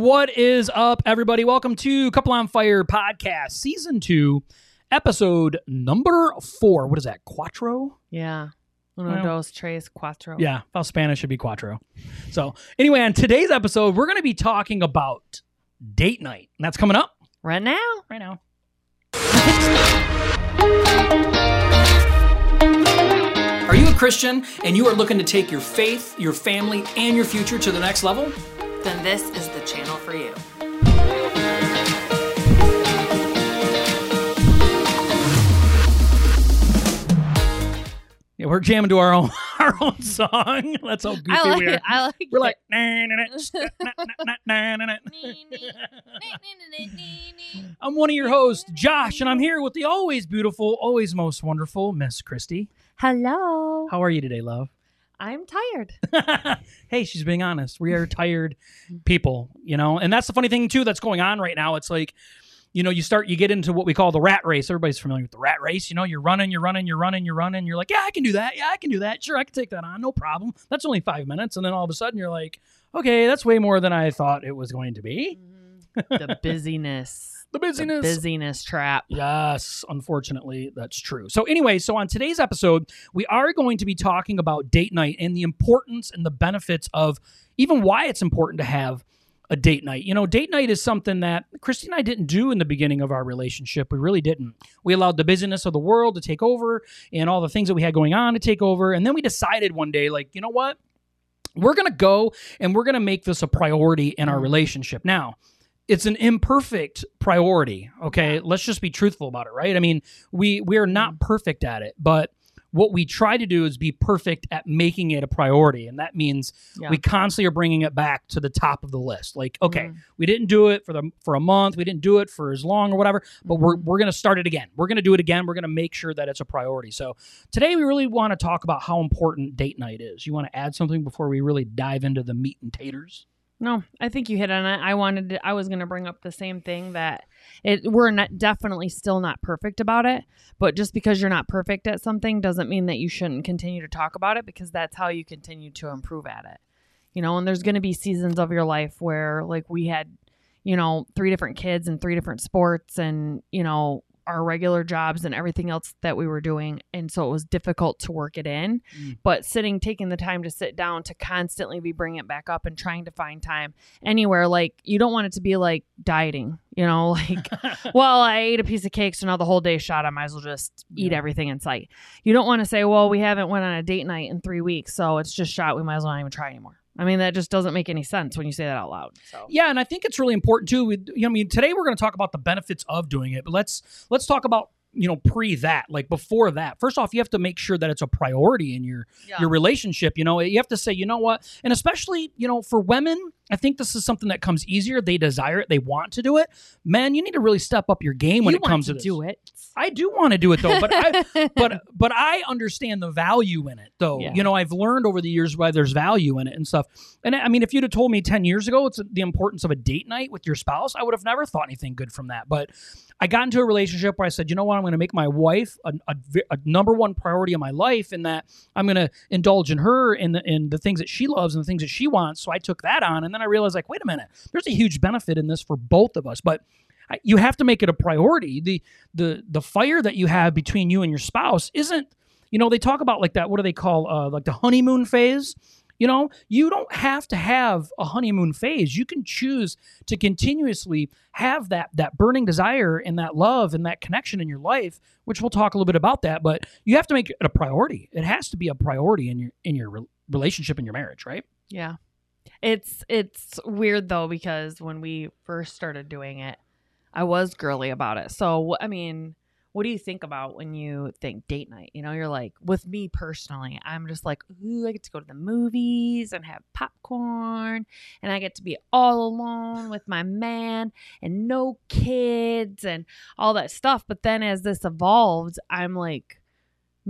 what is up, everybody? Welcome to Couple on Fire podcast, season two, episode number four. What is that? Quattro? Yeah. Uno, Well- dos, tres, cuatro. Yeah, well, Spanish should be cuatro. So, anyway, on today's episode, we're going to be talking about date night. And that's coming up Right now. right now. Are you a Christian and you are looking to take your faith, your family, and your future to the next level? Then this is the channel for you. Yeah, we're jamming to our own our own song. That's how goofy I like we are. it. I like We're it. like, "Nah, nah, nah, nah, nah, nah, nah, nah." I'm one of your hosts, Josh, and I'm here with the always beautiful, always most wonderful Miss Christy. Hello. How are you today, love? I'm tired. hey, she's being honest. We are tired people, you know, and that's the funny thing too that's going on right now. It's like, you know, you start, you get into what we call the rat race. Everybody's familiar with the rat race. You know, you're running, you're running, you're running, you're running. You're like, yeah, I can do that. Yeah, I can do that. Sure, I can take that on. No problem. That's only five minutes. And then all of a sudden you're like, okay, that's way more than I thought it was going to be. Mm-hmm. the busyness. The The busyness. busyness trap. Yes, unfortunately, that's true. So, anyway, so on today's episode, we are going to be talking about date night and the importance and the benefits of even why it's important to have a date night. You know, date night is something that Christy and I didn't do in the beginning of our relationship. We really didn't. We allowed the busyness of the world to take over and all the things that we had going on to take over. And then we decided one day, like, you know what? We're going to go and we're going to make this a priority in our Mhm. relationship. Now, it's an imperfect priority okay? Let's just be truthful about it right? I mean we we are not perfect at it but what we try to do is be perfect at making it a priority and that means Yeah. we constantly are bringing it back to the top of the list. Like okay Mhm. we didn't do it for the for a month we didn't do it for as long or whatever but we're, Mhm. we're going to start it again. We're going to do it again we're going to make sure that it's a priority. So today we really want to talk about how important date night is. You want to add something before we really dive into the meat and taters No, I think you hit on it. I wanted to, I was going to bring up the same thing that it we're not definitely still not perfect about it, but just because you're not perfect at something doesn't mean that you shouldn't continue to talk about it because that's how you continue to improve at it. You know, and there's going to be seasons of your life where like we had, you know, three different kids and three different sports and, you know, our regular jobs and everything else that we were doing and so it was difficult to work it in Mm. but sitting taking the time to sit down to constantly be bringing it back up and trying to find time anywhere like you don't want it to be like dieting you know like well i ate a piece of cake so now the whole day shot i might as well just eat Yeah. everything in sight you don't want to say well we haven't went on a date night in three weeks so it's just shot we might as well not even try anymore i mean that just doesn't make any sense when you say that out loud so Yeah, and I think it's really important too. We, you know, I mean, today we're going to talk about the benefits of doing it, but let's let's talk about you know pre that, like before that. First off, you have to make sure that it's a priority in your yeah. your relationship. You know, you have to say, you know what, and especially you know for women, I think this is something that comes easier. They desire it, they want to do it. Men, you need to really step up your game when you it comes to to do it I do want to do it though, but I but but I understand the value in it though. Yeah. You know, I've learned over the years why there's value in it and stuff. And I mean, if you'd have told me 10 years ago it's the importance of a date night with your spouse, I would have never thought anything good from that. But I got into a relationship where I said, you know what, I'm going to make my wife a, a, a number one priority in my life, and that I'm going to indulge in her in the in the things that she loves and the things that she wants. So I took that on, and then I realized, like, wait a minute, there's a huge benefit in this for both of us. But you have to make it a priority. The the the fire that you have between you and your spouse isn't. You know, they talk about like that. What do they call uh, like the honeymoon phase? You know, you don't have to have a honeymoon phase. You can choose to continuously have that that burning desire and that love and that connection in your life, which we'll talk a little bit about that. But you have to make it a priority. It has to be a priority in your in your re- relationship in your marriage, right? Yeah. It's it's weird though because when we first started doing it, I was girly about it. So I mean, what do you think about when you think date night? You know, you're like, with me personally, I'm just like, ooh, I get to go to the movies and have popcorn, and I get to be all alone with my man and no kids and all that stuff. But then as this evolved, I'm like,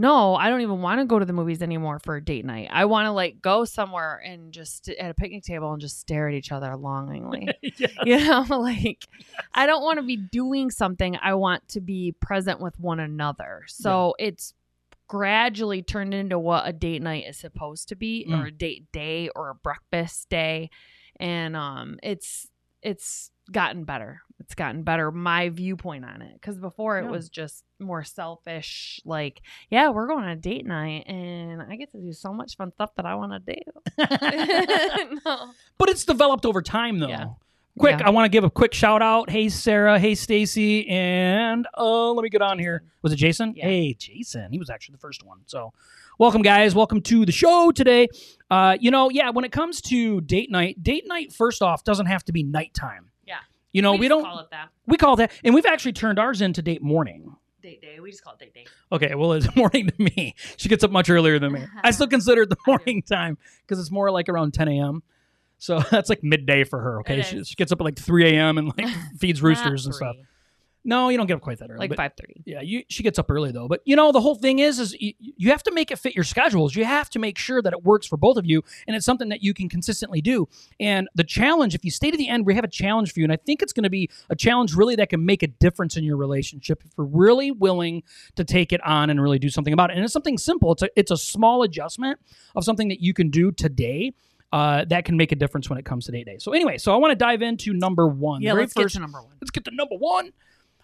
no, I don't even want to go to the movies anymore for a date night. I want to like go somewhere and just at a picnic table and just stare at each other longingly. yeah. you know, like I don't want to be doing something. I want to be present with one another. So it's gradually turned into what a date night is supposed to be Mm. or a date day or a breakfast day. And um it's it's gotten better. It's gotten better. My viewpoint on it, because before it Yeah. was just more selfish. Like, yeah, we're going on a date night, and I get to do so much fun stuff that I want to do. no. but it's developed over time though. Yeah. Quick, Yeah. I want to give a quick shout out. Hey Sarah, hey Stacy, and uh let me get on here. Was it Jason? Yeah. Hey Jason. He was actually the first one. So welcome guys. Welcome to the show today. Uh, you know, yeah, when it comes to date night, date night first off doesn't have to be nighttime. Yeah. You know, we, just don't call it that we call that and we've actually turned ours into date morning. date day. We just call it date day. Okay, well, it's morning to me. She gets up much earlier than me. I still consider it the morning time because it's more like around 10 a.m. So that's like midday for her. Okay, she, she gets up at like 3 a.m. and like feeds roosters and stuff. No, you don't get up quite that early. Like five thirty. yeah, you, she gets up early though. But you know, the whole thing is, is you, you have to make it fit your schedules. You have to make sure that it works for both of you, and it's something that you can consistently do. And the challenge, if you stay to the end, we have a challenge for you, and I think it's going to be a challenge really that can make a difference in your relationship if you're really willing to take it on and really do something about it. And it's something simple. It's a it's a small adjustment of something that you can do today. Uh, that can make a difference when it comes to date day. So anyway, so I want to dive into number one. Yeah, Very let's first- get to number one. let's get to number one.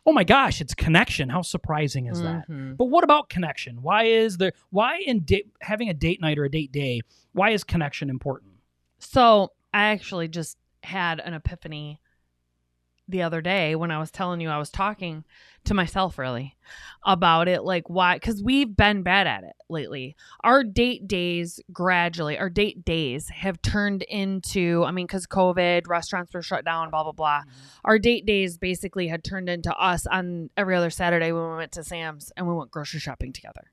Oh my gosh, it's connection. How surprising is that? Mhm. But what about connection? Why is there why in date having a date night or a date day? Why is connection important? So I actually just had an epiphany the other day when I was telling you I was talking to myself really about it like why because we've been bad at it lately. Our date days gradually our date days have turned into i mean because covid restaurants were shut down blah blah blah. Our date days basically had turned into us on every other saturday when we went to sam's and we went grocery shopping together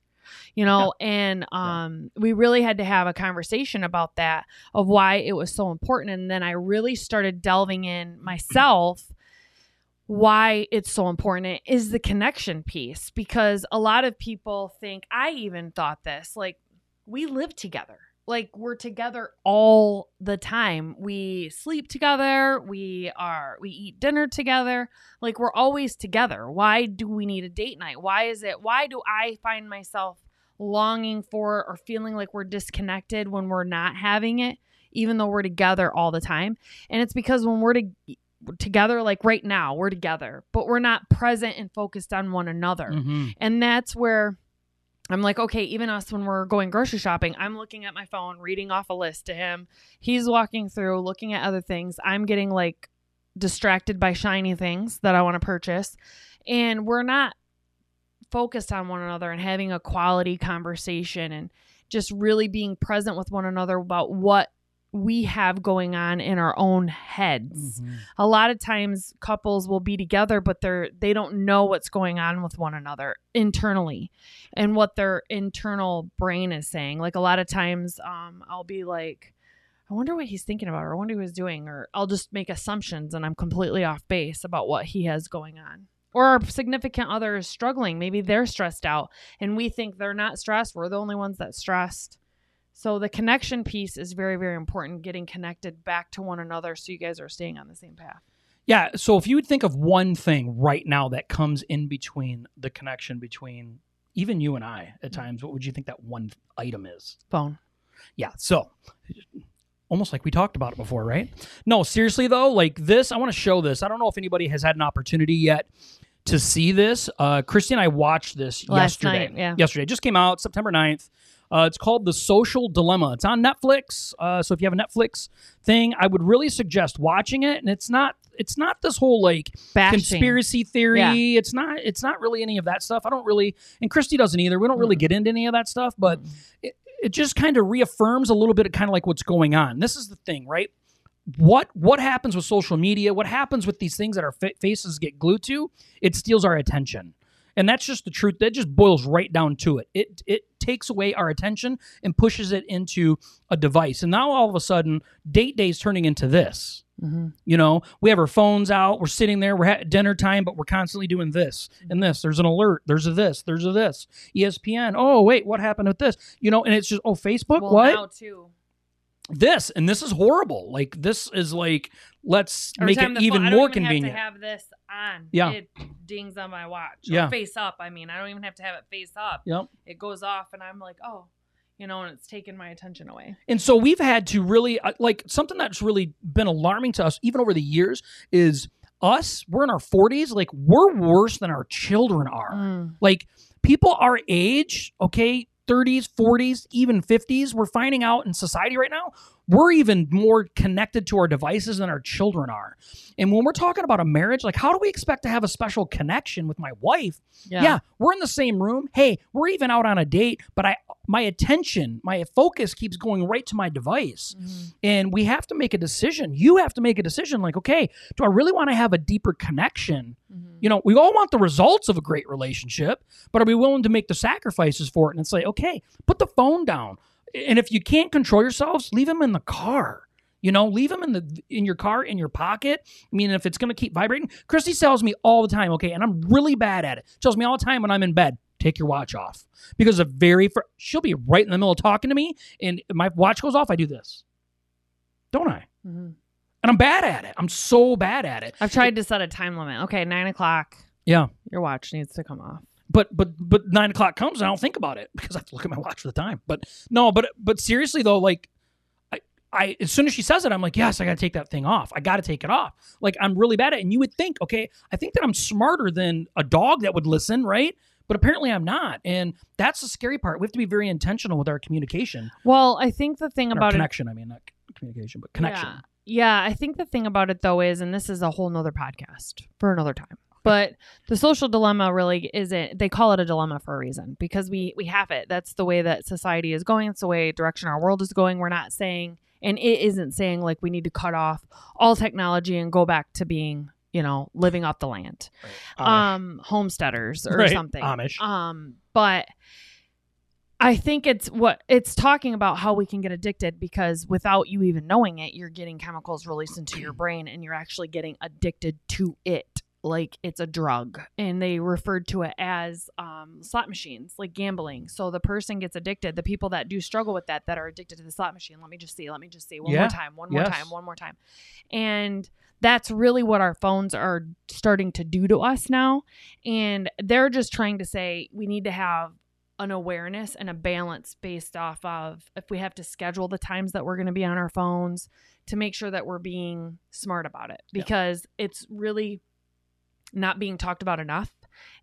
you know? And um we really had to have a conversation about that of why it was so important. And then i really started delving in myself why it's so important is the connection piece because a lot of people think i even thought this like we live together. Like we're together all the time. We sleep together. We are we eat dinner together. Like we're always together. Why do we need a date night? Why is it why do i find myself longing for or feeling like we're disconnected when we're not having it even though we're together all the time? And it's because when we're to, together like right now we're together but we're not present and focused on one another Mm-hmm. and that's where I'm like, okay, even us when we're going grocery shopping, I'm looking at my phone, reading off a list to him. He's walking through, looking at other things. I'm getting like distracted by shiny things that I want to purchase. And we're not focused on one another and having a quality conversation and just really being present with one another about what we have going on in our own heads. Mm-hmm. a lot of times couples will be together but they're they don't know what's going on with one another internally and what their internal brain is saying. Like a lot of times um i'll be like i wonder what he's thinking about or i wonder what he's doing or i'll just make assumptions and i'm completely off base about what he has going on. Or our significant other is struggling. Maybe they're stressed out and we think they're not stressed. We're the only ones that stressed so the connection piece is very very important getting connected back to one another so you guys are staying on the same path Yeah. So if you would think of one thing right now that comes in between the connection between even you and I at times, what would you think that one item is? phone Yeah. So almost like we talked about it before, right? No, seriously though, like this, I want to show this. I don't know if anybody has had an opportunity yet to see this. Uh, Christy and I watched this Last yesterday. night, yeah. Yesterday. It just came out September 9th. Uh, it's called The Social Dilemma. It's on Netflix. Uh, so if you have a Netflix thing, I would really suggest watching it. And it's not it's not this whole like Bashing. conspiracy theory. It's not it's not really any of that stuff. I don't really and Christy doesn't either. We don't really Mm-mm. get into any of that stuff, but it, it just kind of reaffirms a little bit of kind of like what's going on. This is the thing, right? What what happens with social media? What happens with these things that our fa- faces get glued to? It steals our attention. And that's just the truth. That just boils right down to it. It it takes away our attention and pushes it into a device. And now all of a sudden, date day is turning into this. Mm-hmm. You know, we have our phones out, we're sitting there, we're at dinner time, but we're constantly doing this and this. There's an alert, there's a this, there's a this. ESPN, oh, wait, what happened with this? You know, and it's just, oh, Facebook, well, what? now too. This. And this is horrible. Like, this is like, let's Every make it phone- even I don't more even convenient. Have to have this on. Yeah. It dings on my watch. Yeah. Or face up. I mean, I don't even have to have it face up. Yep. It goes off, and I'm like, oh, you know, and it's taken my attention away. And so we've had to really uh, like something that's really been alarming to us even over the years is us, we're in our 40s, like we're worse than our children are. Mm. Like people our age, okay, 30s, 40s, even 50s, we're finding out in society right now, we're even more connected to our devices than our children are. And when we're talking about a marriage, like how do we expect to have a special connection with my wife? Yeah. we're in the same room. Hey, we're even out on a date, but I my attention, my focus keeps going right to my device. Mhm. And we have to make a decision. You have to make a decision like, okay, do I really want to have a deeper connection? Mhm. You know, we all want the results of a great relationship, but are we willing to make the sacrifices for it? And it's like, okay, put the phone down. And if you can't control yourselves, leave them in the car. You know, leave them in the in your car in your pocket. I mean, if it's going to keep vibrating, Christy tells me all the time. Okay, and I'm really bad at it. Tells me all the time when I'm in bed, take your watch off because the very she'll be right in the middle of talking to me, and my watch goes off. I do this, don't I? Mhm. And I'm bad at it. I'm so bad at it. I've tried to set a time limit. Okay, nine o'clock. Yeah. Your watch needs to come off. but but but nine o'clock comes and I don't think about it because I have to look at my watch for the time. But no, but but seriously though, like I I as soon as she says it, I'm like, yes, I gotta take that thing off. I gotta take it off. Like I'm really bad at it. And you would think, okay, I think that I'm smarter than a dog that would listen, right? But apparently I'm not. And that's the scary part. We have to be very intentional with our communication. Well, I think the thing about it connection, I mean, not communication, but connection. Yeah. Yeah, I think the thing about it though is, and this is a whole nother podcast for another time. But the social dilemma really isn't. They call it a dilemma for a reason because we we have it. That's the way that society is going. It's the way direction our world is going. We're not saying, and it isn't saying like we need to cut off all technology and go back to being, you know, living off the land, Amish. um, homesteaders or Right, something. Amish. Um, but I think it's what it's talking about how we can get addicted because without you even knowing it, you're getting chemicals released into your brain and you're actually getting addicted to it. Like it's a drug. And they referred to it as um, slot machines, like gambling. So the person gets addicted. The people that do struggle with that, that are addicted to the slot machine, let me just see, let me just see. One Yeah. more time, one more Yes. time, one more time. And that's really what our phones are starting to do to us now. And they're just trying to say we need to have an awareness and a balance based off of if we have to schedule the times that we're going to be on our phones to make sure that we're being smart about it Yeah. because it's really not being talked about enough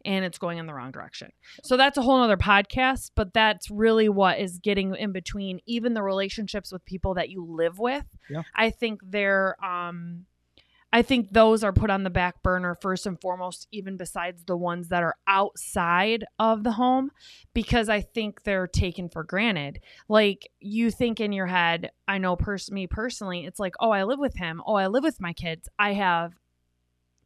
and it's going in the wrong direction. So that's a whole nother podcast, but that's really what is getting in between even the relationships with people that you live with. Yeah. I think they're um I think those are put on the back burner first and foremost, even besides the ones that are outside of the home, because I think they're taken for granted. Like you think in your head, I know pers- me personally, it's like, oh, I live with him. Oh, I live with my kids. I have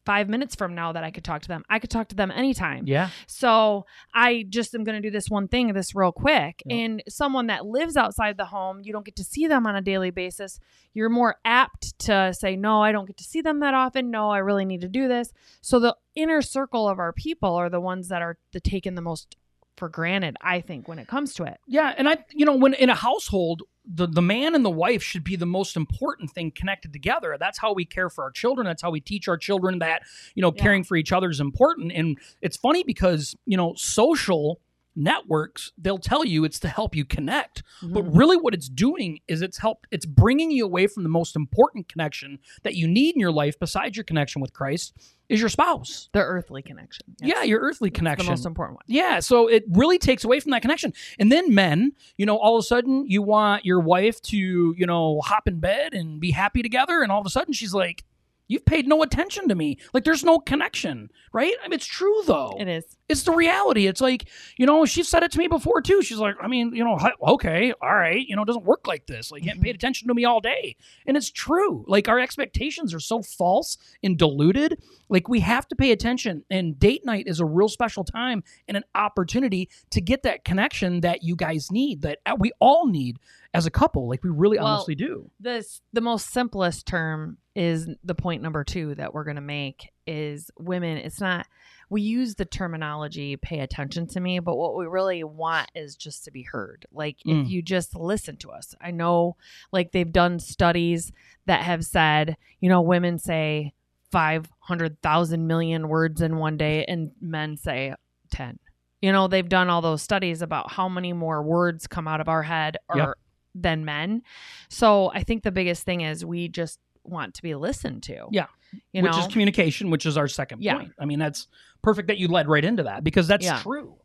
five minutes from now that I could talk to them. I could talk to them anytime. Yeah. So I just am going to do this one thing, this real quick. Yep. And someone that lives outside the home, you don't get to see them on a daily basis. You're more apt to say, no, I don't get to see them that often. No, I really need to do this. So the inner circle of our people are the ones that are the taken the most for granted, I think, when it comes to it. Yeah, and I, you know, when in a household, the the man and the wife should be the most important thing connected together. That's how we care for our children. That's how we teach our children that you know Yeah. caring for each other is important. And it's funny because you know social networks they'll tell you it's to help you connect but Mhm. really what it's doing is it's helped it's bringing you away from the most important connection that you need in your life besides your connection with christ is your spouse the earthly connection. yeah your earthly connection the most important one. yeah, so it really takes away from that connection. And then men, you know, all of a sudden you want your wife to, you know, hop in bed and be happy together and all of a sudden she's like, "You've paid no attention to me." Like there's no connection, right? I mean, it's true though. It is. It's the reality. It's like, you know, she said it to me before too. She's like, I mean, you know, okay, all right, you know, it doesn't work like this. Like, you haven't paid attention to me all day. And it's true. Like, our expectations are so false and diluted. Like, we have to pay attention. And date night is a real special time and an opportunity to get that connection that you guys need, that uh, we all need as a couple. Like, we really Well, honestly do. this the most simplest term is the point number two that we're going to make is women it's not we use the terminology pay attention to me but what we really want is just to be heard like Mm. if you just listen to us i know like they've done studies that have said you know women say 500,000 million words in one day and men say 10 You know, they've done all those studies about how many more words come out of our head or Yep. than men. So I think the biggest thing is we just want to be listened to. Yeah. You which know, is communication, which is our second Yeah. point. I mean, that's perfect that you led right into that because that's Yeah. true.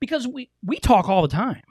Because we we talk all the time,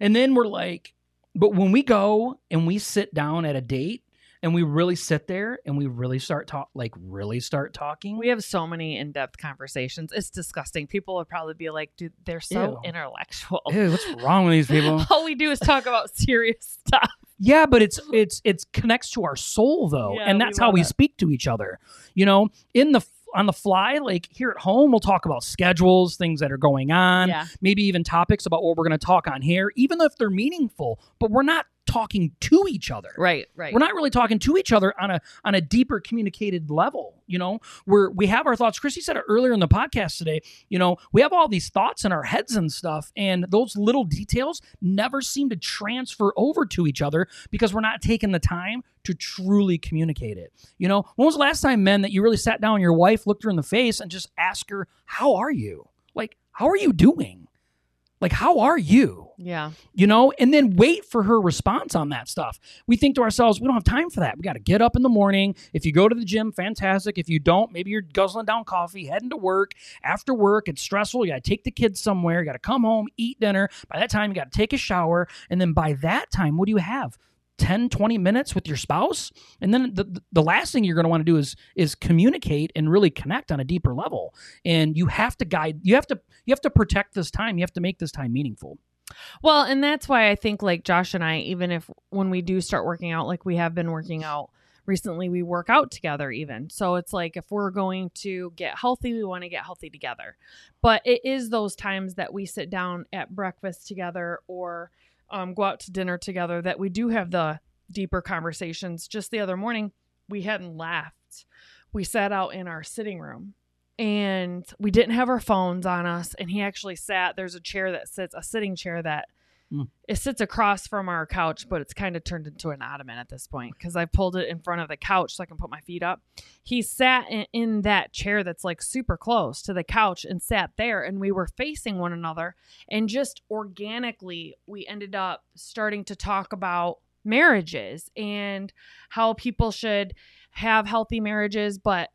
and then we're like, but when we go and we sit down at a date and we really sit there and we really start talk like really start talking, we have so many in-depth conversations. It's disgusting. People would probably be like, "Dude, they're so Ew. intellectual." Ew, what's wrong with these people? All we do is talk about serious stuff. Yeah, but it's it's it's connects to our soul though, Yeah, and we that's how we it. speak to each other. You know, in the on the fly, like here at home, we'll talk about schedules, things that are going on, yeah. maybe even topics about what we're going to talk on here, even if they're meaningful. But we're not talking to each other. Right, right. We're not really talking to each other on a on a deeper communicated level. You know, where we have our thoughts. Christy said it earlier in the podcast today. You know, we have all these thoughts in our heads and stuff, and those little details never seem to transfer over to each other because we're not taking the time to truly communicate it. You know, when was the last time, men, that you really sat down your wife, looked her in the face, and just asked her, "How are you? Like, how are you doing? Like, how are you?" yeah. you know, and then wait for her response on that stuff. We think to ourselves, we don't have time for that. We got to get up in the morning. If you go to the gym, fantastic. If you don't, maybe you're guzzling down coffee, heading to work. After work, it's stressful. You got to take the kids somewhere. You got to come home, eat dinner. By that time, you got to take a shower. And then by that time, what do you have? 10 20 minutes with your spouse and then the, the last thing you're going to want to do is is communicate and really connect on a deeper level and you have to guide you have to you have to protect this time you have to make this time meaningful Well, and that's why I think like Josh and I, even if when we do start working out, like we have been working out recently, we work out together even. So it's like if we're going to get healthy, we want to get healthy together. But it is those times that we sit down at breakfast together or um, go out to dinner together that we do have the deeper conversations. Just the other morning, we hadn't laughed. We sat out in our sitting room and we didn't have our phones on us and he actually sat there's a chair that sits a sitting chair that Mm. it sits across from our couch but it's kind of turned into an ottoman at this point because i pulled it in front of the couch so i can put my feet up he sat in, in that chair that's like super close to the couch and sat there and we were facing one another and just organically we ended up starting to talk about marriages and how people should have healthy marriages but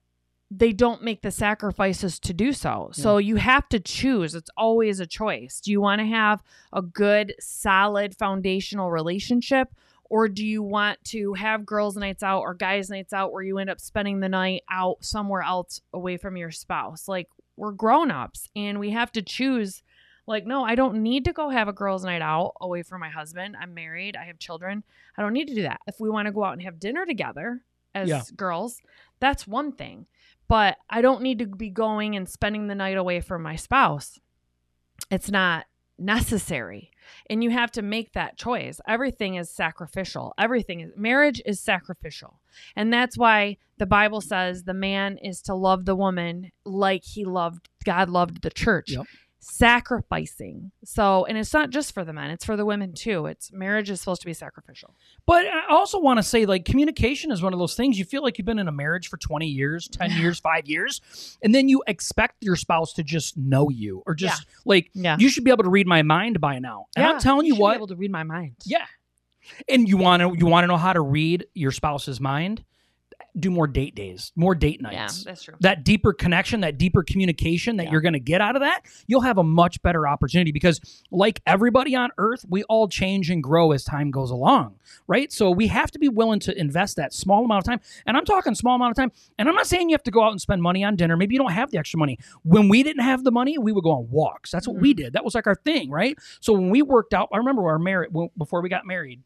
they don't make the sacrifices to do so. So you have to choose. It's always a choice. Do you want to have a good, solid, foundational relationship? Or do you want to have girls' nights out or guys' nights out where you end up spending the night out somewhere else away from your spouse? Like, we're grown ups and we have to choose. Like, no, I don't need to go have a girls' night out away from my husband. I'm married, I have children. I don't need to do that. If we want to go out and have dinner together as Yeah. girls, that's one thing but I don't need to be going and spending the night away from my spouse. It's not necessary. And you have to make that choice. Everything is sacrificial. Everything is marriage is sacrificial. And that's why the Bible says the man is to love the woman like he loved God loved the church. Yep. Sacrificing. So, and it's not just for the men, it's for the women too. It's marriage is supposed to be sacrificial. But I also want to say, like, communication is one of those things. You feel like you've been in a marriage for 20 years, 10 years, five years, and then you expect your spouse to just know you or just like, Yeah. you should be able to read my mind by now. And I'm telling you should be what, able to read my mind. yeah. And you want to you want to know how to read your spouse's mind? Do more date days, more date nights. Yeah, that's true. that deeper connection, that deeper communication that Yeah. you're going to get out of that, you'll have a much better opportunity because, like everybody on earth, we all change and grow as time goes along, right? So we have to be willing to invest that small amount of time. And I'm talking small amount of time. And I'm not saying you have to go out and spend money on dinner. Maybe you don't have the extra money. When we didn't have the money, we would go on walks. That's what we mm-hmm. did. That was like our thing, right? So when we worked out, I remember our married before we got married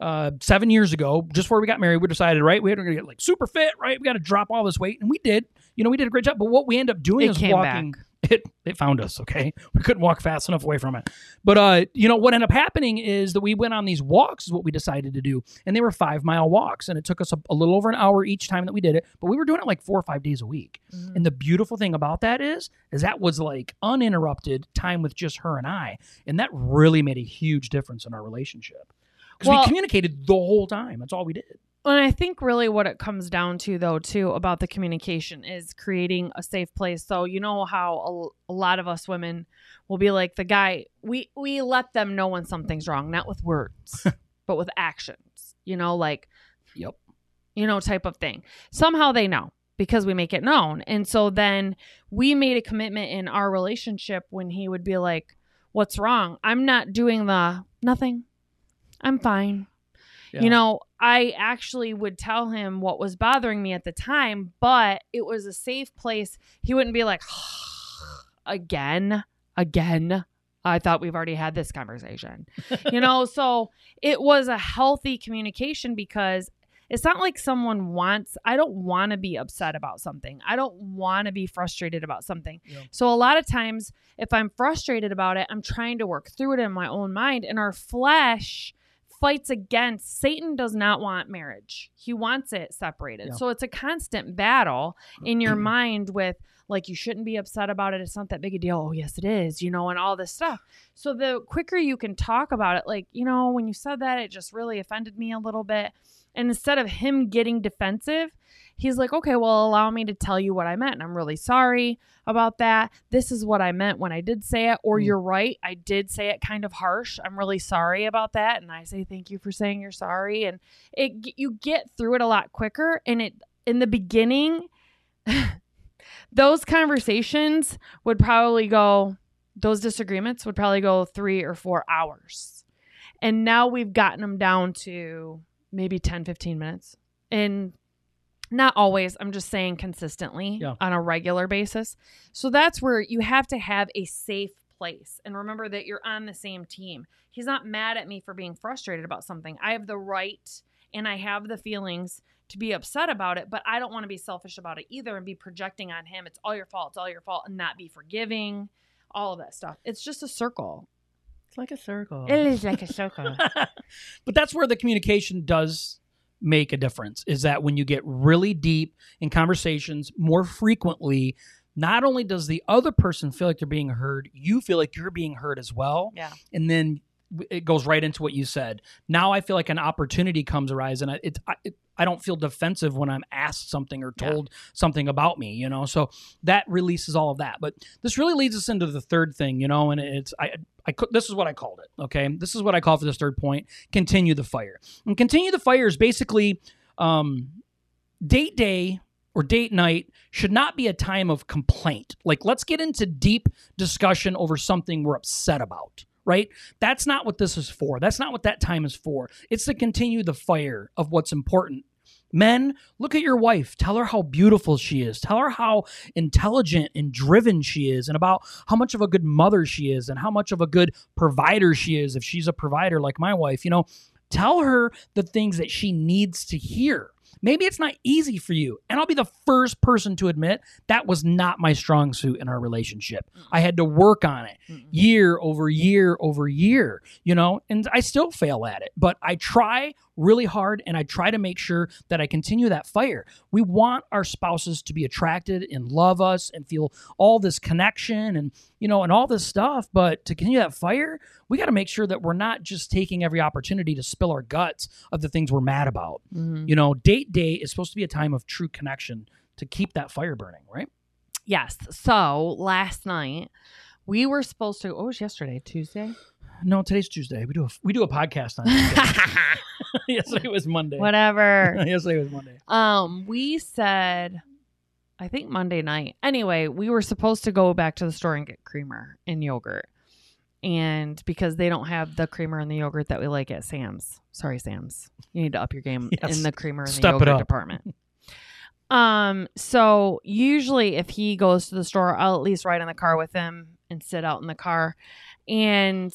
uh, seven years ago, just before we got married, we decided, right, we had to get like super fit, right? We got to drop all this weight, and we did. You know, we did a great job. But what we ended up doing It is came walking. It it found us. Okay, we couldn't walk fast enough away from it. But uh, you know what ended up happening is that we went on these walks. Is what we decided to do, and they were five mile walks, and it took us a, a little over an hour each time that we did it. But we were doing it like four or five days a week. Mhm. And the beautiful thing about that is, is that was like uninterrupted time with just her and I, and that really made a huge difference in our relationship because Well- we communicated the whole time. That's all we did. And I think really what it comes down to, though, too, about the communication is creating a safe place. So you know how a, a lot of us women will be like the guy. We we let them know when something's wrong, not with words, but with actions. You know, like Yep. you know, type of thing. Somehow they know because we make it known. And so then we made a commitment in our relationship when he would be like, What's wrong? I'm not doing the nothing. I'm fine. Yeah. You know, I actually would tell him what was bothering me at the time, but it was a safe place. He wouldn't be like, again, again. I thought we've already had this conversation. you know, so it was a healthy communication because it's not like someone wants, I don't want to be upset about something. I don't want to be frustrated about something. Yeah. So a lot of times, if I'm frustrated about it, I'm trying to work through it in my own mind, and our flesh fights against Satan does not want marriage. He wants it separated. Yeah. So it's a constant battle in your mind with like you shouldn't be upset about it. It's not that big a deal. Oh, yes it is, you know, and all this stuff. So the quicker you can talk about it like, you know, when you said that it just really offended me a little bit. And instead of him getting defensive, he's like, okay, well, allow me to tell you what I meant. And I'm really sorry about that. This is what I meant when I did say it. Or Mm. you're right. I did say it kind of harsh. I'm really sorry about that. And I say, thank you for saying you're sorry. And it, you get through it a lot quicker. And it, in the beginning, those conversations would probably go, those disagreements would probably go three or four hours. And now we've gotten them down to maybe 10, 15 minutes. And not always, I'm just saying consistently Yeah. on a regular basis. So that's where you have to have a safe place. And remember that you're on the same team. He's not mad at me for being frustrated about something. I have the right and I have the feelings to be upset about it, but I don't want to be selfish about it either and be projecting on him. It's all your fault. It's all your fault and not be forgiving, all of that stuff. It's just a circle. It's like a circle. It is like a circle. but that's where the communication does make a difference is that when you get really deep in conversations more frequently not only does the other person feel like they're being heard you feel like you're being heard as well Yeah. and then it goes right into what you said now i feel like an opportunity comes arise and I- it's I, it, I don't feel defensive when i'm asked something or Yeah. told something about me you know so that releases all of that but this really leads us into the third thing you know and it's i I, this is what I called it. Okay, this is what I call for this third point. Continue the fire. And continue the fire is basically um, date day or date night should not be a time of complaint. Like let's get into deep discussion over something we're upset about. Right? That's not what this is for. That's not what that time is for. It's to continue the fire of what's important. Men, look at your wife. Tell her how beautiful she is. Tell her how intelligent and driven she is, and about how much of a good mother she is, and how much of a good provider she is if she's a provider like my wife. You know, tell her the things that she needs to hear. Maybe it's not easy for you. And I'll be the first person to admit that was not my strong suit in our relationship. I had to work on it Mm-mm. year over year over year, you know, and I still fail at it. But I try really hard and I try to make sure that I continue that fire. We want our spouses to be attracted and love us and feel all this connection and, you know, and all this stuff. But to continue that fire, we got to make sure that we're not just taking every opportunity to spill our guts of the things we're mad about. Mhm. You know, date day is supposed to be a time of true connection to keep that fire burning, right? Yes. So last night we were supposed to. Oh, it was yesterday, Tuesday. No, today's Tuesday. We do a we do a podcast on. yesterday was Monday. Whatever. yesterday was Monday. Um, we said, I think Monday night. Anyway, we were supposed to go back to the store and get creamer and yogurt, and because they don't have the creamer and the yogurt that we like at Sam's. Sorry, Sam's. You need to up your game Yes. in the creamer and Step the yogurt department. Um, so usually if he goes to the store, I'll at least ride in the car with him and sit out in the car. And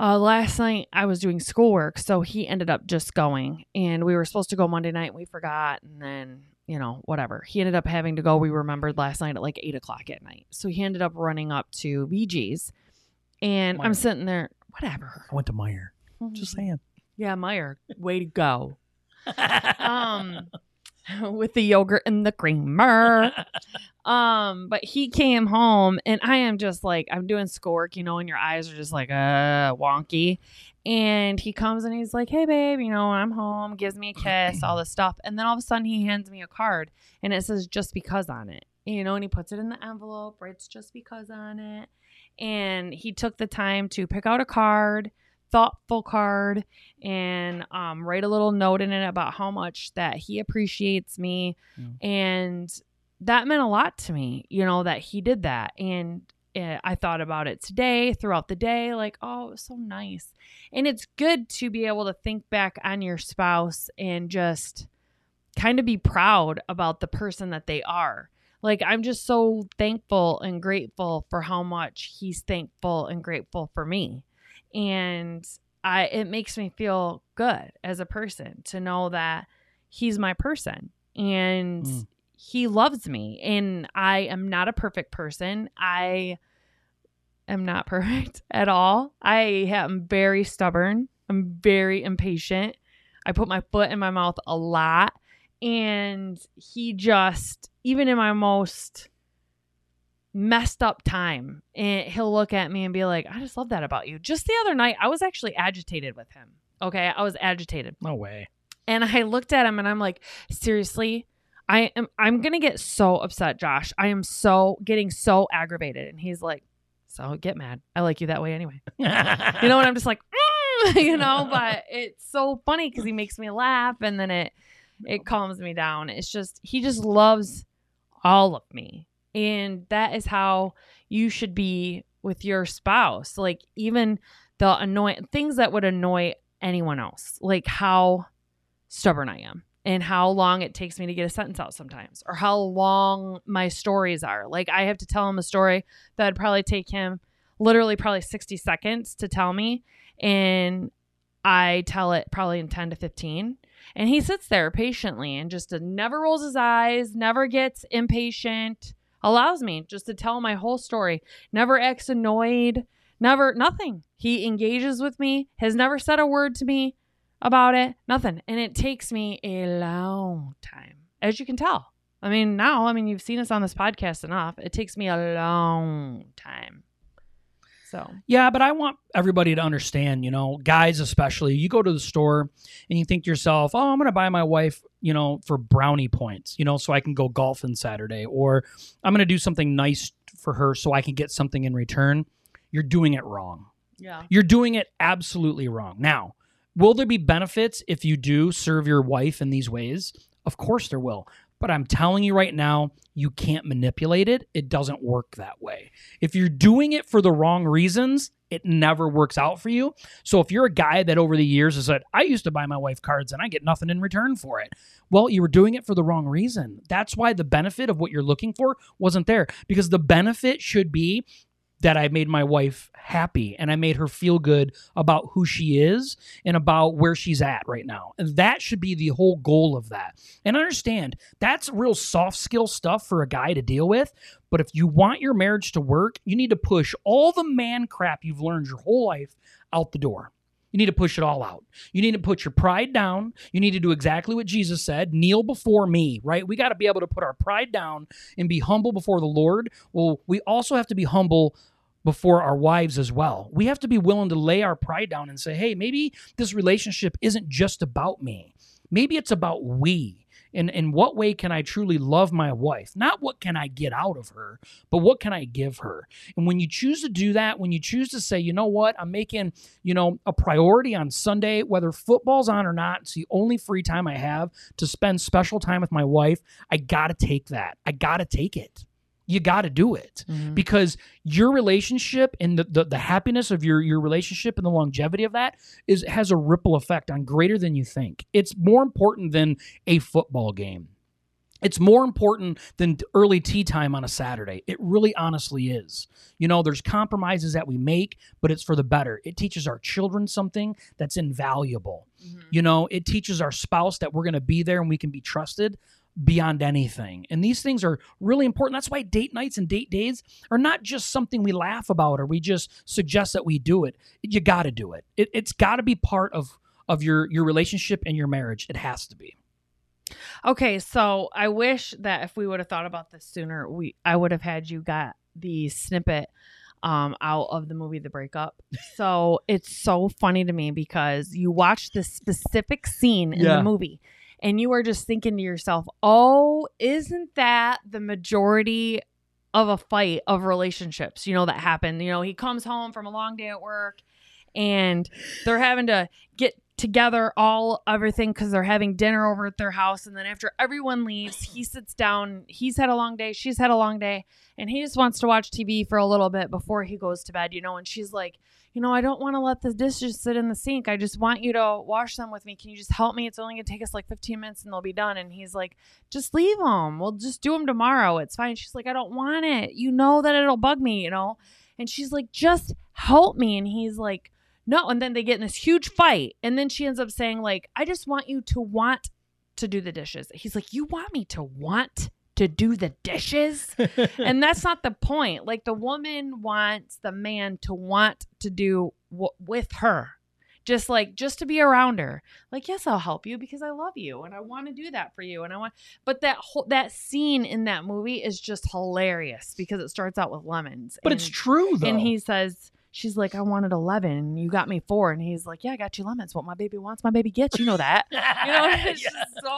uh, last night I was doing schoolwork, so he ended up just going. And we were supposed to go Monday night, and we forgot, and then you know whatever. He ended up having to go. We remembered last night at like eight o'clock at night, so he ended up running up to VG's, and Meijer. I'm sitting there. Whatever. I went to Meijer. Just saying. Yeah, Meijer, way to go. Um, with the yogurt and the creamer. Um, but he came home and I am just like I'm doing schoolwork, you know, and your eyes are just like uh wonky. And he comes and he's like, "Hey, babe, you know, I'm home." Gives me a kiss, all this stuff, and then all of a sudden he hands me a card, and it says "just because" on it. You know, and he puts it in the envelope, writes "just because" on it, and he took the time to pick out a card, thoughtful card, and um, write a little note in it about how much that he appreciates me, Mm. and that meant a lot to me. You know that he did that, and uh, I thought about it today throughout the day, like, oh, it was so nice. And it's good to be able to think back on your spouse and just kind of be proud about the person that they are. Like, I'm just so thankful and grateful for how much he's thankful and grateful for me. And I, it makes me feel good as a person to know that he's my person and Mm. he loves me. And I am not a perfect person. I am not perfect at all. I am very stubborn. I'm very impatient. I put my foot in my mouth a lot. And he just, even in my most messed up time, and he'll look at me and be like, I just love that about you. Just the other night, I was actually agitated with him. Okay. I was agitated. No way. And I looked at him and I'm like, seriously, I am I'm gonna get so upset, Josh. I am so getting so aggravated. And he's like, So get mad. I like you that way anyway. You know, and I'm just like, "Mm," you know, but it's so funny because he makes me laugh and then it it calms me down. It's just he just loves all of me. And that is how you should be with your spouse. Like even the annoy things that would annoy anyone else. Like how stubborn I am and how long it takes me to get a sentence out sometimes or how long my stories are. Like I have to tell him a story that would probably take him literally probably 60 seconds to tell me and I tell it probably in 10 to 15 and he sits there patiently and just never rolls his eyes, never gets impatient, allows me just to tell my whole story, never acts annoyed, never nothing. He engages with me, has never said a word to me about it, nothing. And it takes me a long time, as you can tell. I mean, now, I mean, you've seen us on this podcast enough. It takes me a long time. So, Yeah, but I want everybody to understand, you know, guys especially, you go to the store and you think to yourself, oh, I'm going to buy my wife, you know, for brownie points, you know, so I can go golfing Saturday, or I'm going to do something nice for her so I can get something in return. You're doing it wrong. yeah. You're doing it absolutely wrong. Now, will there be benefits if you do serve your wife in these ways? Of course there will. But I'm telling you right now, you can't manipulate it. It doesn't work that way. If you're doing it for the wrong reasons, it never works out for you. So if you're a guy that over the years has said, I used to buy my wife cards and I get nothing in return for it. Well, you were doing it for the wrong reason. That's why the benefit of what you're looking for wasn't there because the benefit should be that I made my wife happy and I made her feel good about who she is and about where she's at right now. And that should be the whole goal of that. And understand that's real soft skill stuff for a guy to deal with. But if you want your marriage to work, you need to push all the man crap you've learned your whole life out the door. You need to push it all out. You need to put your pride down. You need to do exactly what Jesus said kneel before me, right? We got to be able to put our pride down and be humble before the Lord. Well, we also have to be humble before our wives as well. We have to be willing to lay our pride down and say, hey, maybe this relationship isn't just about me. Maybe it's about we. And in what way can I truly love my wife? Not what can I get out of her, but what can I give her? And when you choose to do that, when you choose to say, you know what, I'm making, you know, a priority on Sunday, whether football's on or not, it's the only free time I have to spend special time with my wife. I got to take that. I got to take it. You got to do it Mhm. because your relationship and the, the, the happiness of your, your relationship and the longevity of that is has a ripple effect on greater than you think. It's more important than a football game. It's more important than early tee time on a Saturday. It really honestly is. You know, there's compromises that we make, but it's for the better. It teaches our children something that's invaluable. Mhm. You know, it teaches our spouse that we're going to be there and we can be trusted beyond anything. And these things are really important. That's why date nights and date days are not just something we laugh about or we just suggest that we do it. You got to do it. it it's got to be part of of your your relationship and your marriage. It has to be. Okay, so I wish that if we would have thought about this sooner, we I would have had you got the snippet um, out of the movie The Breakup. So it's so funny to me because you watch this specific scene in Yeah. the movie and you are just thinking to yourself, oh, isn't that the majority of a fight of relationships, you know, that happen? You know, he comes home from a long day at work and they're having to get together all everything because they're having dinner over at their house and then after everyone leaves he sits down he's had a long day she's had a long day and he just wants to watch tv for a little bit before he goes to bed you know and she's like you know i don't want to let the dishes sit in the sink. I just want you to wash them with me. Can you just help me? It's only going to take us like 15 minutes and they'll be done. And he's like just leave them we'll just do them tomorrow. It's fine. She's like i don't want it. You know that it'll bug me you know? And she's like just help me. And he's like no. And then they get in this huge fight. And then she ends up saying like i just want you to want to do the dishes. He's like you want me to want to do the dishes. And that's not the point. Like the woman wants the man to want to do w- with her. Just like just to be around her. Like yes i'll help you because i love you and i want to do that for you and i want but that whole that scene in that movie is just hilarious because it starts out with lemons but and- it's true though. and he says, she's like, I wanted 11 and you got me four. And he's like, yeah, I got you lemons. What my baby wants, my baby gets. You know that. You know, it's Yeah. just so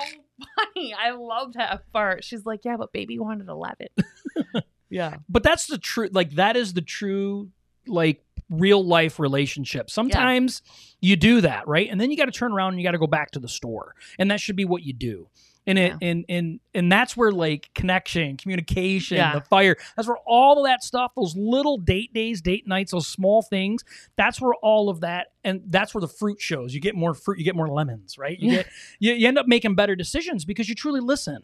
funny. I love that part. She's like, yeah, but baby wanted 11. yeah. but that's the true like that is the true like real life relationship sometimes you do that right and then you got to turn around and you got to go back to the store and that should be what you do and it and and and that's where like connection communication Yeah. the fire that's where all of that stuff those little date days date nights those small things that's where all of that and that's where the fruit shows you get more fruit you get more lemons right you Yeah. get you, you end up making better decisions because you truly listen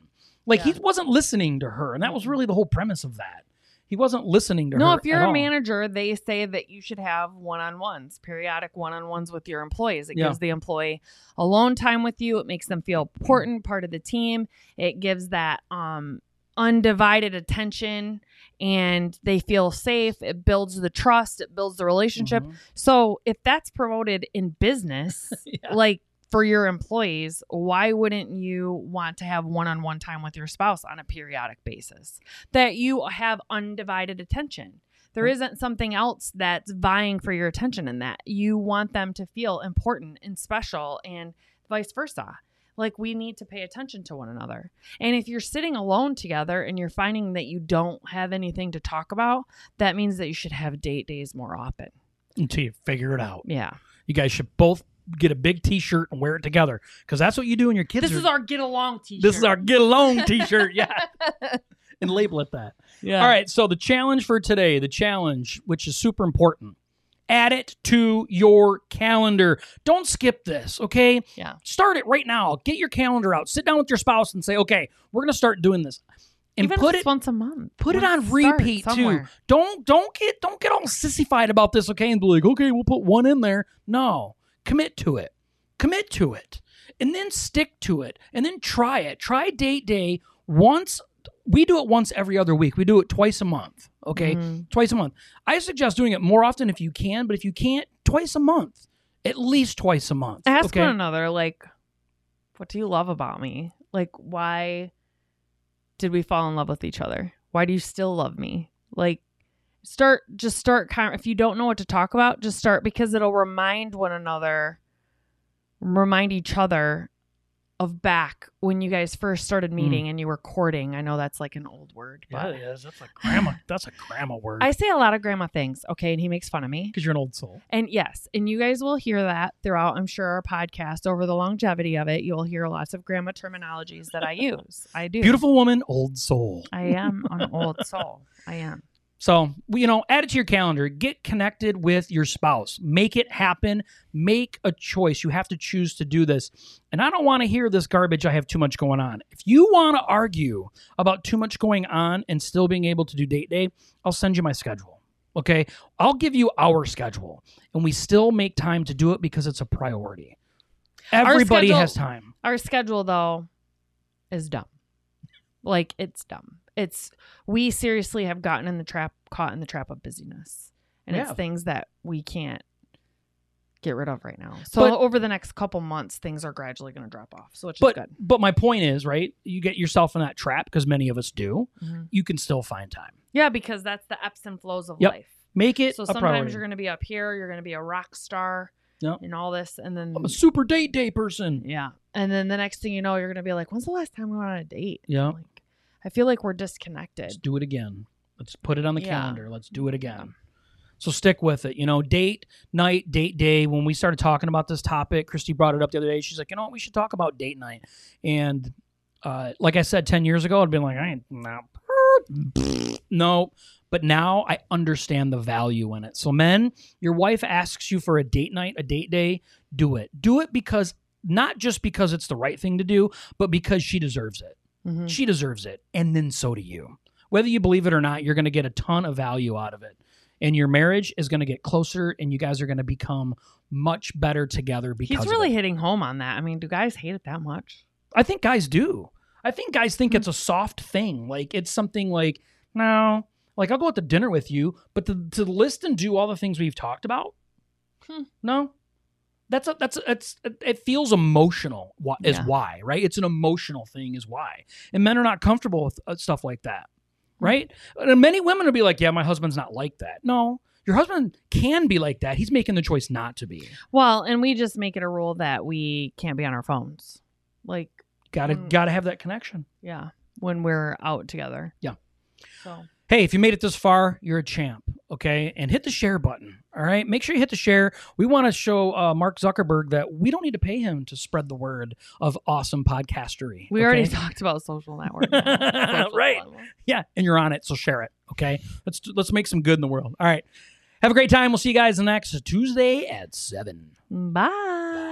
like Yeah. he wasn't listening to her and that was really the whole premise of that he wasn't listening to her No, if you're a all. manager, they say that you should have one on ones, periodic one on ones with your employees. It Yeah. gives the employee alone time with you. It makes them feel important, part of the team. It gives that um, undivided attention and they feel safe. It builds the trust, it builds the relationship. Mhm. So if that's promoted in business, Yeah. like for your employees, why wouldn't you want to have one-on-one time with your spouse on a periodic basis? That you have undivided attention. There Right. isn't something else that's vying for your attention in that. You want them to feel important and special and vice versa. Like we need to pay attention to one another. And if you're sitting alone together and you're finding that you don't have anything to talk about, that means that you should have date days more often. until you figure it out Yeah. you guys should both get a big t-shirt and wear it together because that's what you do when your kids This are, is our get along t-shirt. this is our get along t-shirt yeah and label it that yeah. all right so the challenge for today the challenge which is super important add it to your calendar don't skip this okay Yeah. start it right now get your calendar out sit down with your spouse and say okay we're gonna start doing this and Even put it once a month. put it on repeat too. Don't don't get don't get all sissified about this, okay? And be like, okay, we'll put one in there. No, commit to it. Commit to it, and then stick to it, and then try it. Try date day once. We do it once every other week. We do it twice a month. Okay, Mhm. twice a month. I suggest doing it more often if you can, but if you can't, twice a month, at least twice a month. Ask okay? one another, like, what do you love about me? Like, why did we fall in love with each other? Why do you still love me? Like, start, just start kind of, if you don't know what to talk about, just start because it'll remind one another, remind each other of back when you guys first started hmm. meeting and you were courting. I know that's like an old word, Yeah, but it is. That's a grandma. that's a grandma word. I say a lot of grandma things. Okay. And he makes fun of me. because you're an old soul. And yes, and you guys will hear that throughout, I'm sure, our podcast over the longevity of it. You'll hear lots of grandma terminologies that I use. I do. Beautiful woman, old soul. I am an old soul. I am. So, you know, add it to your calendar. Get connected with your spouse. Make it happen. Make a choice. You have to choose to do this. And I don't want to hear this garbage. I have too much going on. If you want to argue about too much going on and still being able to do date day, I'll send you my schedule. Okay. I'll give you our schedule and we still make time to do it because it's a priority. Everybody schedule- has time. Our schedule, though, is dumb. Like, it's dumb. It's, we seriously have gotten in the trap, caught in the trap of busyness. And Yeah. it's things that we can't get rid of right now. So, But- over the next couple months, things are gradually going to drop off. So, which is But good. but my point is, right? You get yourself in that trap because many of us do. Mhm. You can still find time. Yeah, because that's the eps and flows of Yep. life. Make it So sometimes priority. you're going to be up here, you're going to be a rock star Yep. and all this. And then, I'm a super date day person. yeah. And then the next thing you know, you're going to be like, when's the last time we went on a date? Yeah. Like, I feel like we're disconnected. Let's do it again. Let's put it on the Yeah. calendar. Let's do it again. So stick with it. You know, date night, date day. When we started talking about this topic, Christy brought it up the other day. She's like, you know what, we should talk about date night. And uh, like I said, 10 years ago, I'd been like, I ain't, no. no. But now I understand the value in it. So, men, your wife asks you for a date night, a date day, do it. Do it because not just because it's the right thing to do, but because she deserves it. Mhm. She deserves it. And then so do you. Whether you believe it or not, you're going to get a ton of value out of it. And your marriage is going to get closer and you guys are going to become much better together because He's really it. hitting home on that. I mean, do guys hate it that much? I think guys do. I think guys think Hmm. it's a soft thing. Like it's something like, no, like I'll go out to dinner with you, but to, to list and do all the things we've talked about, Hmm. no. That's a, that's a, it's it feels emotional. wh- Is Yeah. why right? It's an emotional thing. Is why, and men are not comfortable with uh, stuff like that, right? And many women will be like, "Yeah, my husband's not like that." No, your husband can be like that. He's making the choice not to be. Well, and we just make it a rule that we can't be on our phones. Like, Got to Mm. got to have that connection. yeah, when we're out together. Yeah. So, Hey, if you made it this far, you're a champ, okay? And hit the share button, all right? Make sure you hit the share. We want to show uh, Mark Zuckerberg that we don't need to pay him to spread the word of awesome podcastery. we already talked about social networking. Social Right. network. yeah, and you're on it, so share it, okay? Let's let's make some good in the world. All right. Have a great time. We'll see you guys next Tuesday at 7. Bye.